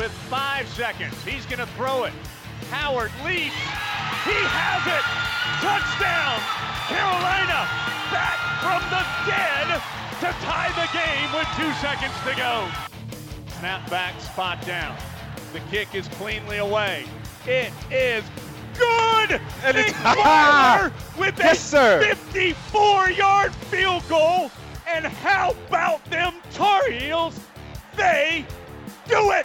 with five seconds. He's going to throw it. Howard leaps. He has it. Touchdown. Carolina back from the dead to tie the game with two seconds to go. Snap back, spot down. The kick is cleanly away. It is good. And it's Nick with yes, a 54-yard field goal. And how about them Tar Heels? They do it.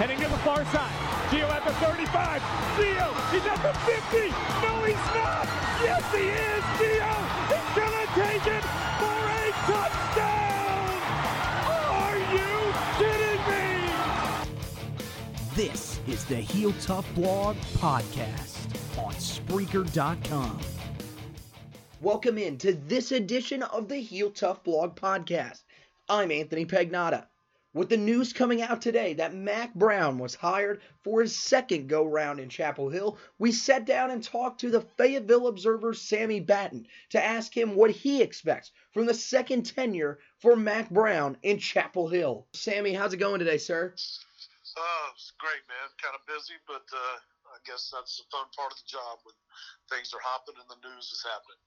heading to the far side. Gio at the 35. Gio, he's at the 50. No, he's not. Yes, he is. Gio, he's gonna take it for a touchdown. Are you kidding me? This is the Heel Tough Blog Podcast on Spreaker.com. Welcome in to this edition of the Heel Tough Blog Podcast. I'm Anthony Pagnotta. With the news coming out today that Mack Brown was hired for his second go round in Chapel Hill, we sat down and talked to the Fayetteville Observer Sammy Batten to ask him what he expects from the second tenure for Mack Brown in Chapel Hill. Sammy, how's it going today, sir? Oh, it's great, man. Kind of busy, but uh, I guess that's the fun part of the job when things are hopping and the news is happening.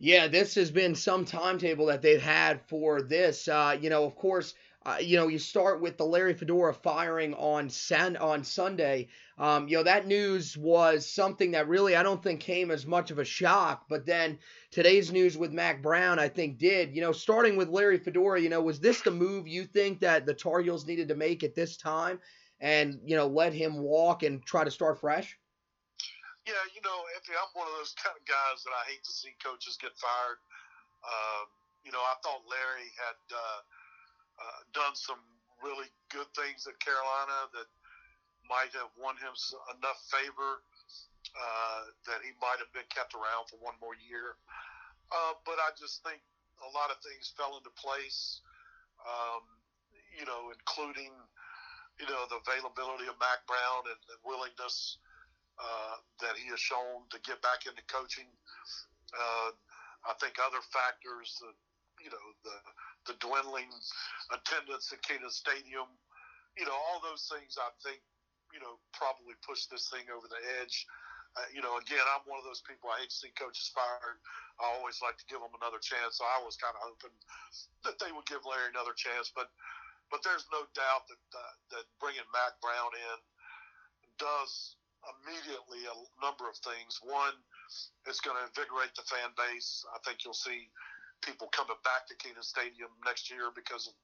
Yeah, this has been some timetable that they've had for this. Uh, you know, of course, uh, you know, you start with the Larry Fedora firing on San- on Sunday. Um, you know, that news was something that really I don't think came as much of a shock. But then today's news with Mack Brown, I think, did. You know, starting with Larry Fedora, you know, was this the move you think that the Tar Heels needed to make at this time, and you know, let him walk and try to start fresh? Yeah, you know, Anthony, I'm one of those kind of guys that I hate to see coaches get fired. Um, you know, I thought Larry had. Uh, uh, done some really good things at Carolina that might have won him enough favor uh, that he might have been kept around for one more year. Uh, but I just think a lot of things fell into place, um, you know, including, you know, the availability of Mack Brown and the willingness uh, that he has shown to get back into coaching. Uh, I think other factors, that, you know, the the dwindling attendance at Kenan Stadium, you know, all those things I think, you know, probably push this thing over the edge. Uh, you know, again, I'm one of those people I hate to see coaches fired. I always like to give them another chance. So I was kind of hoping that they would give Larry another chance, but but there's no doubt that uh, that bringing Mack Brown in does immediately a number of things. One, it's going to invigorate the fan base. I think you'll see people coming back to Kenan Stadium next year because of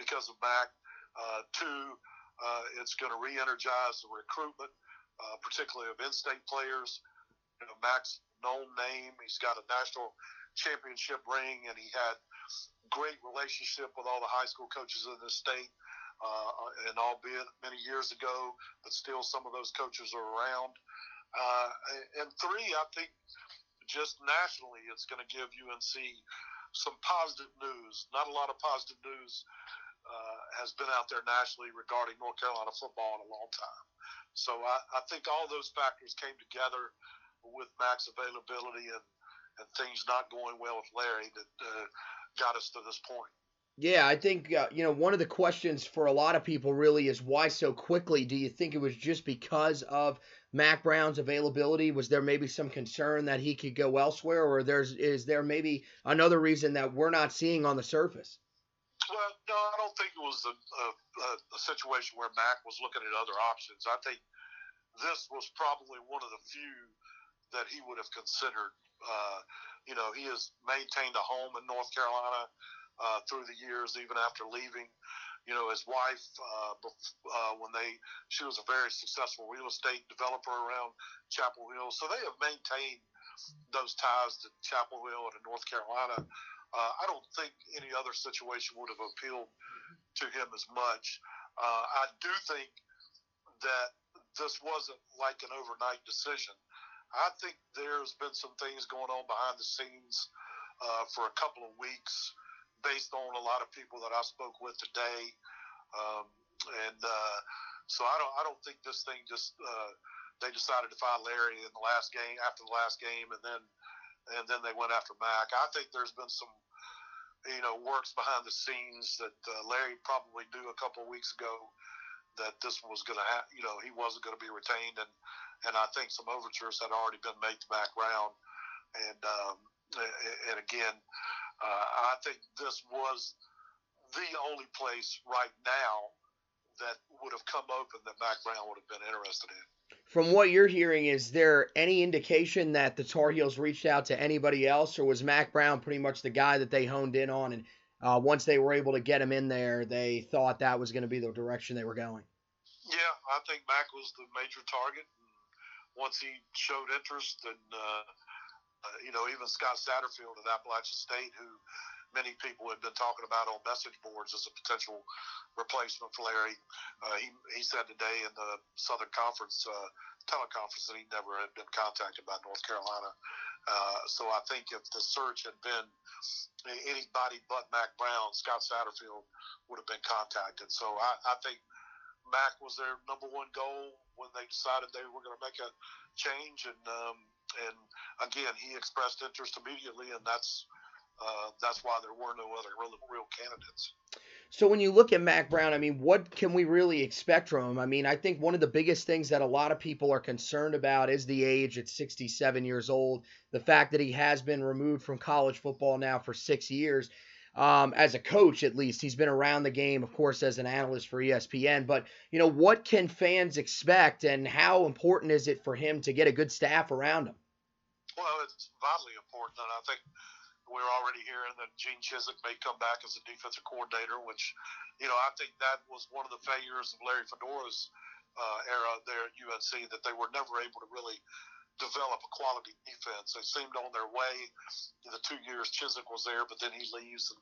because of Mack. Uh, two, uh, it's going to re-energize the recruitment, uh, particularly of in-state players. You know, Mack's known name. He's got a national championship ring, and he had great relationship with all the high school coaches in the state. Uh, and albeit many years ago, but still some of those coaches are around. Uh, and three, I think just nationally, it's going to give UNC some positive news. Not a lot of positive news uh, has been out there nationally regarding North Carolina football in a long time. So I, I think all those factors came together with Mack's availability and, and things not going well with Larry that uh, got us to this point. Yeah, I think uh, you know one of the questions for a lot of people really is why so quickly. Do you think it was just because of Mack Brown's availability? Was there maybe some concern that he could go elsewhere, or there's is there maybe another reason that we're not seeing on the surface? Well, no, I don't think it was a, a, a situation where Mack was looking at other options. I think this was probably one of the few that he would have considered. Uh, you know, he has maintained a home in North Carolina uh, through the years, even after leaving. You know, his wife, uh, uh, when they, she was a very successful real estate developer around Chapel Hill. So they have maintained those ties to Chapel Hill and to North Carolina. Uh, I don't think any other situation would have appealed to him as much. Uh, I do think that this wasn't like an overnight decision. I think there's been some things going on behind the scenes uh, for a couple of weeks, based on a lot of people that I spoke with today, um, and uh, so I don't I don't think this thing just uh, they decided to fire Larry in the last game after the last game, and then and then they went after Mack. I think there's been some you know works behind the scenes that uh, Larry probably knew a couple of weeks ago that this was going to happen. You know, he wasn't going to be retained, and and I think some overtures had already been made to Mack Brown, and um, and again, I think this was the only place right now that would have come open that Mack Brown would have been interested in. From what you're hearing, is there any indication that the Tar Heels reached out to anybody else, or was Mack Brown pretty much the guy that they honed in on and uh, once they were able to get him in there, they thought that was going to be the direction they were going. Yeah, I think Mack was the major target. And once he showed interest, and uh, uh, you know, even Scott Satterfield at Appalachian State, who many people had been talking about on message boards as a potential replacement for Larry, uh, he he said today in the Southern Conference uh, teleconference that he never had been contacted by North Carolina. Uh, so I think if the search had been anybody but Mack Brown, Scott Satterfield would have been contacted. So I, I think Mack was their number one goal when they decided they were going to make a change, and um, and again he expressed interest immediately, and that's uh, that's why there were no other real, real candidates. So when you look at Mack Brown, I mean, what can we really expect from him? I mean, I think one of the biggest things that a lot of people are concerned about is the age at 67 years old, the fact that he has been removed from college football now for six years. Um, as a coach, at least, he's been around the game, of course, as an analyst for ESPN. But you know, what can fans expect, and how important is it for him to get a good staff around him? Well, it's vitally important, and I think we're already hearing that Gene Chizik may come back as a defensive coordinator, which, you know, I think that was one of the failures of Larry Fedora's uh, era there at UNC that they were never able to really develop a quality defense. They seemed on their way in the two years Chizik was there, but then he leaves and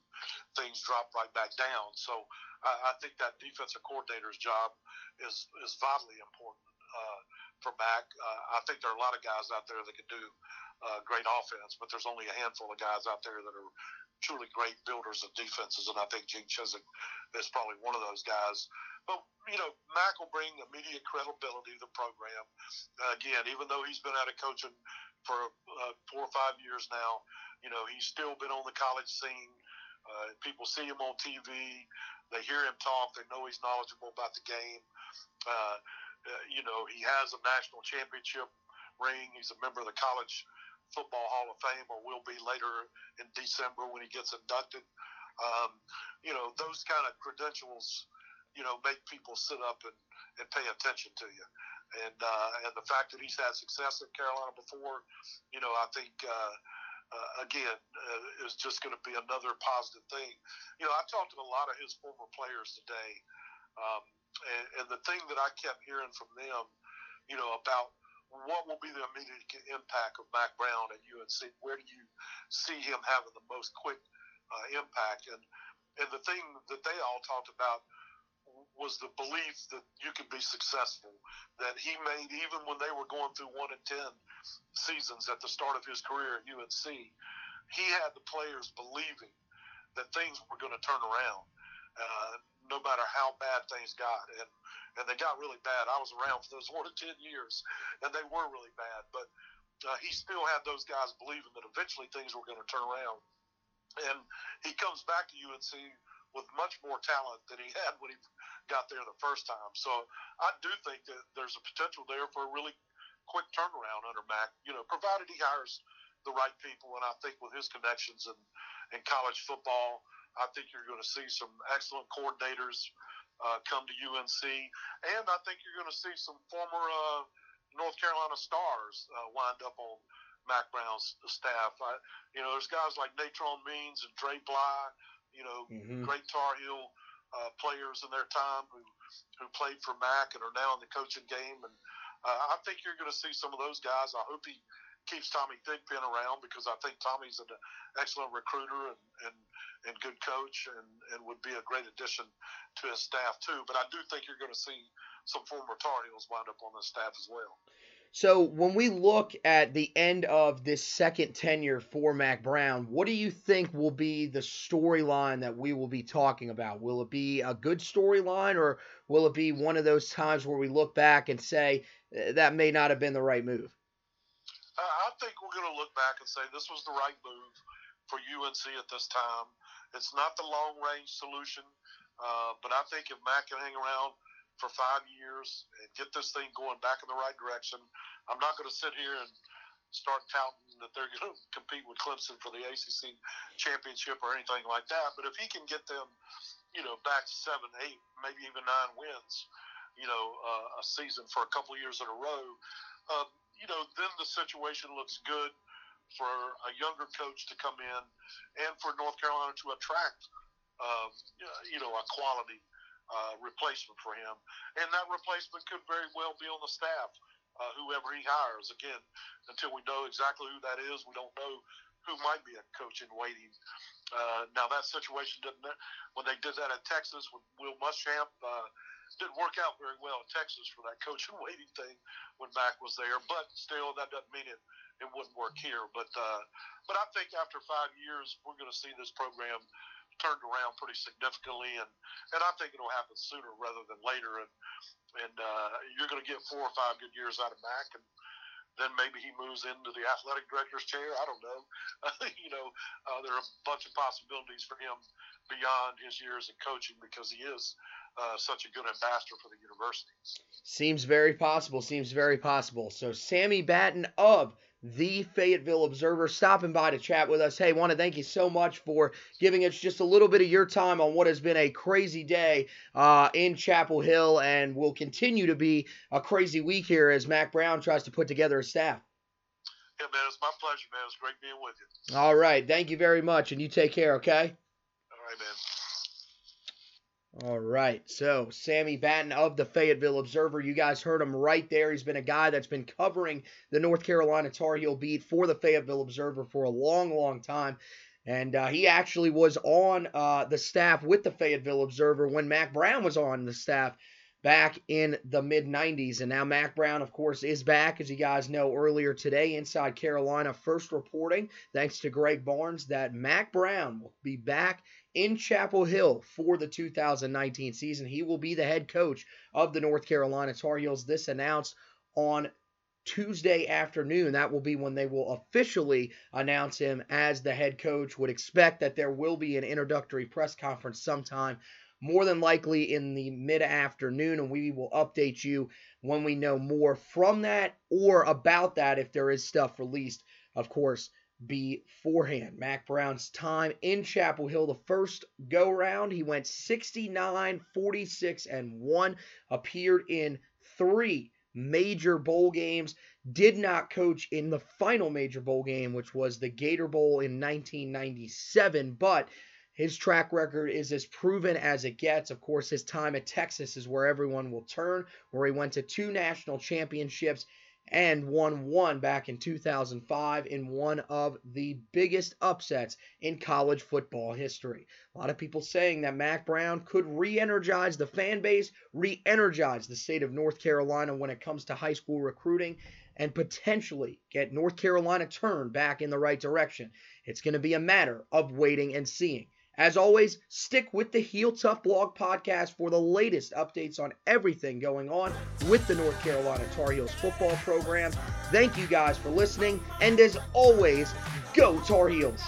things drop right back down. So I, I think that defensive coordinator's job is is vitally important uh, for Mack. Uh, I think there are a lot of guys out there that can do uh, great offense, but there's only a handful of guys out there that are truly great builders of defenses, and I think Gene Chizik is probably one of those guys. But you know, Mack will bring immediate credibility to the program. Uh, again, even though he's been out of coaching for uh, four or five years now, you know, he's still been on the college scene. Uh, people see him on TV, they hear him talk, they know he's knowledgeable about the game. Uh, uh, you know, he has a national championship ring. He's a member of the college Football Hall of Fame, or will be later in December when he gets inducted. Um, you know, those kind of credentials, you know, make people sit up and, and pay attention to you. And uh, and the fact that he's had success at Carolina before, you know, I think. Uh, uh, again, uh, is just going to be another positive thing. You know, I talked to a lot of his former players today, um, and, and the thing that I kept hearing from them, you know, about what will be the immediate impact of Mack Brown at UNC? Where do you see him having the most quick uh, impact? And and the thing that they all talked about was the belief that you could be successful. That he made even when they were going through one and ten seasons at the start of his career at UNC, he had the players believing that things were going to turn around. Uh, matter how bad things got. And and they got really bad. I was around for those one to ten years, and they were really bad. But uh, he still had those guys believing that eventually things were going to turn around. And he comes back to UNC with much more talent than he had when he got there the first time. So I do think that there's a potential there for a really quick turnaround under Mack. You know, provided he hires the right people, and I think with his connections in in college football I think you're going to see some excellent coordinators uh, come to UNC, and I think you're going to see some former uh, North Carolina stars uh, wind up on Mack Brown's staff. I, you know, there's guys like Natrone Means and Dre Bly, you know, mm-hmm. great Tar Heel uh, players in their time who who played for Mack and are now in the coaching game. And uh, I think you're going to see some of those guys. I hope he keeps Tommy Thigpen around because I think Tommy's an excellent recruiter and, and and good coach and, and would be a great addition to his staff too. But I do think you're going to see some former Tar Heels wind up on the staff as well. So when we look at the end of this second tenure for Mack Brown, what do you think will be the storyline that we will be talking about? Will it be a good storyline or will it be one of those times where we look back and say eh, that may not have been the right move? Think we're going to look back and say this was the right move for UNC at this time. It's not the long range solution, uh, but I think if Mack can hang around for five years and get this thing going back in the right direction. I'm not going to sit here and start touting that they're going to compete with Clemson for the ACC championship or anything like that. But if he can get them, you know, back to seven, eight, maybe even nine wins, you know, uh, a season for a couple years in a row, uh, you know, then the situation looks good for a younger coach to come in and for North Carolina to attract, uh, you know, a quality uh, replacement for him, and that replacement could very well be on the staff, uh, whoever he hires. Again, until we know exactly who that is, we don't know who might be a coach in waiting. Uh, now that situation didn't when they did that at Texas with Will Muschamp. Uh, didn't work out very well in Texas for that coach in waiting thing when Mack was there, but still that doesn't mean it it wouldn't work here. But uh, but I think after five years, we're going to see this program turned around pretty significantly, and and I think it'll happen sooner rather than later. And and uh, you're going to get four or five good years out of Mack, and then maybe he moves into the athletic director's chair. I don't know. you know, uh, there are a bunch of possibilities for him beyond his years in coaching because he is uh, such a good ambassador for the university. Seems very possible. Seems very possible. So Sammy Batten of the Fayetteville Observer, stopping by to chat with us. Hey, want to thank you so much for giving us just a little bit of your time on what has been a crazy day uh, in Chapel Hill and will continue to be a crazy week here as Mack Brown tries to put together a staff. Yeah, man, it's my pleasure, man. It's great being with you. All right. Thank you very much, and you take care, okay? All right, man. All right. So, Sammy Batten of the Fayetteville Observer, you guys heard him right there. He's been a guy that's been covering the North Carolina Tar Heel beat for the Fayetteville Observer for a long, long time. And uh, he actually was on uh, the staff with the Fayetteville Observer when Mack Brown was on the staff back in the mid 90s. And now Mack Brown, of course, is back, as you guys know earlier today, inside Carolina. First reporting, thanks to Greg Barnes, that Mack Brown will be back in Chapel Hill for the 2019 season. He will be the head coach of the North Carolina Tar Heels. This announced on Tuesday afternoon. That will be when they will officially announce him as the head coach. Would expect that there will be an introductory press conference sometime, more than likely in the mid afternoon, and we will update you when we know more from that or about that if there is stuff released, of course, beforehand. Mack Brown's time in Chapel Hill, the first go round, he went 69, 46, and 1, appeared in three major bowl games, did not coach in the final major bowl game, which was the Gator Bowl in 1997, but his track record is as proven as it gets. Of course, his time at Texas is where everyone will turn, where he went to two national championships and won one back in 2005 in one of the biggest upsets in college football history. A lot of people saying that Mack Brown could re energize the fan base, re energize the state of North Carolina when it comes to high school recruiting, and potentially get North Carolina turned back in the right direction. It's going to be a matter of waiting and seeing. As always, stick with the Heel Tough Blog podcast for the latest updates on everything going on with the North Carolina Tar Heels football program. Thank you guys for listening, and as always, go Tar Heels!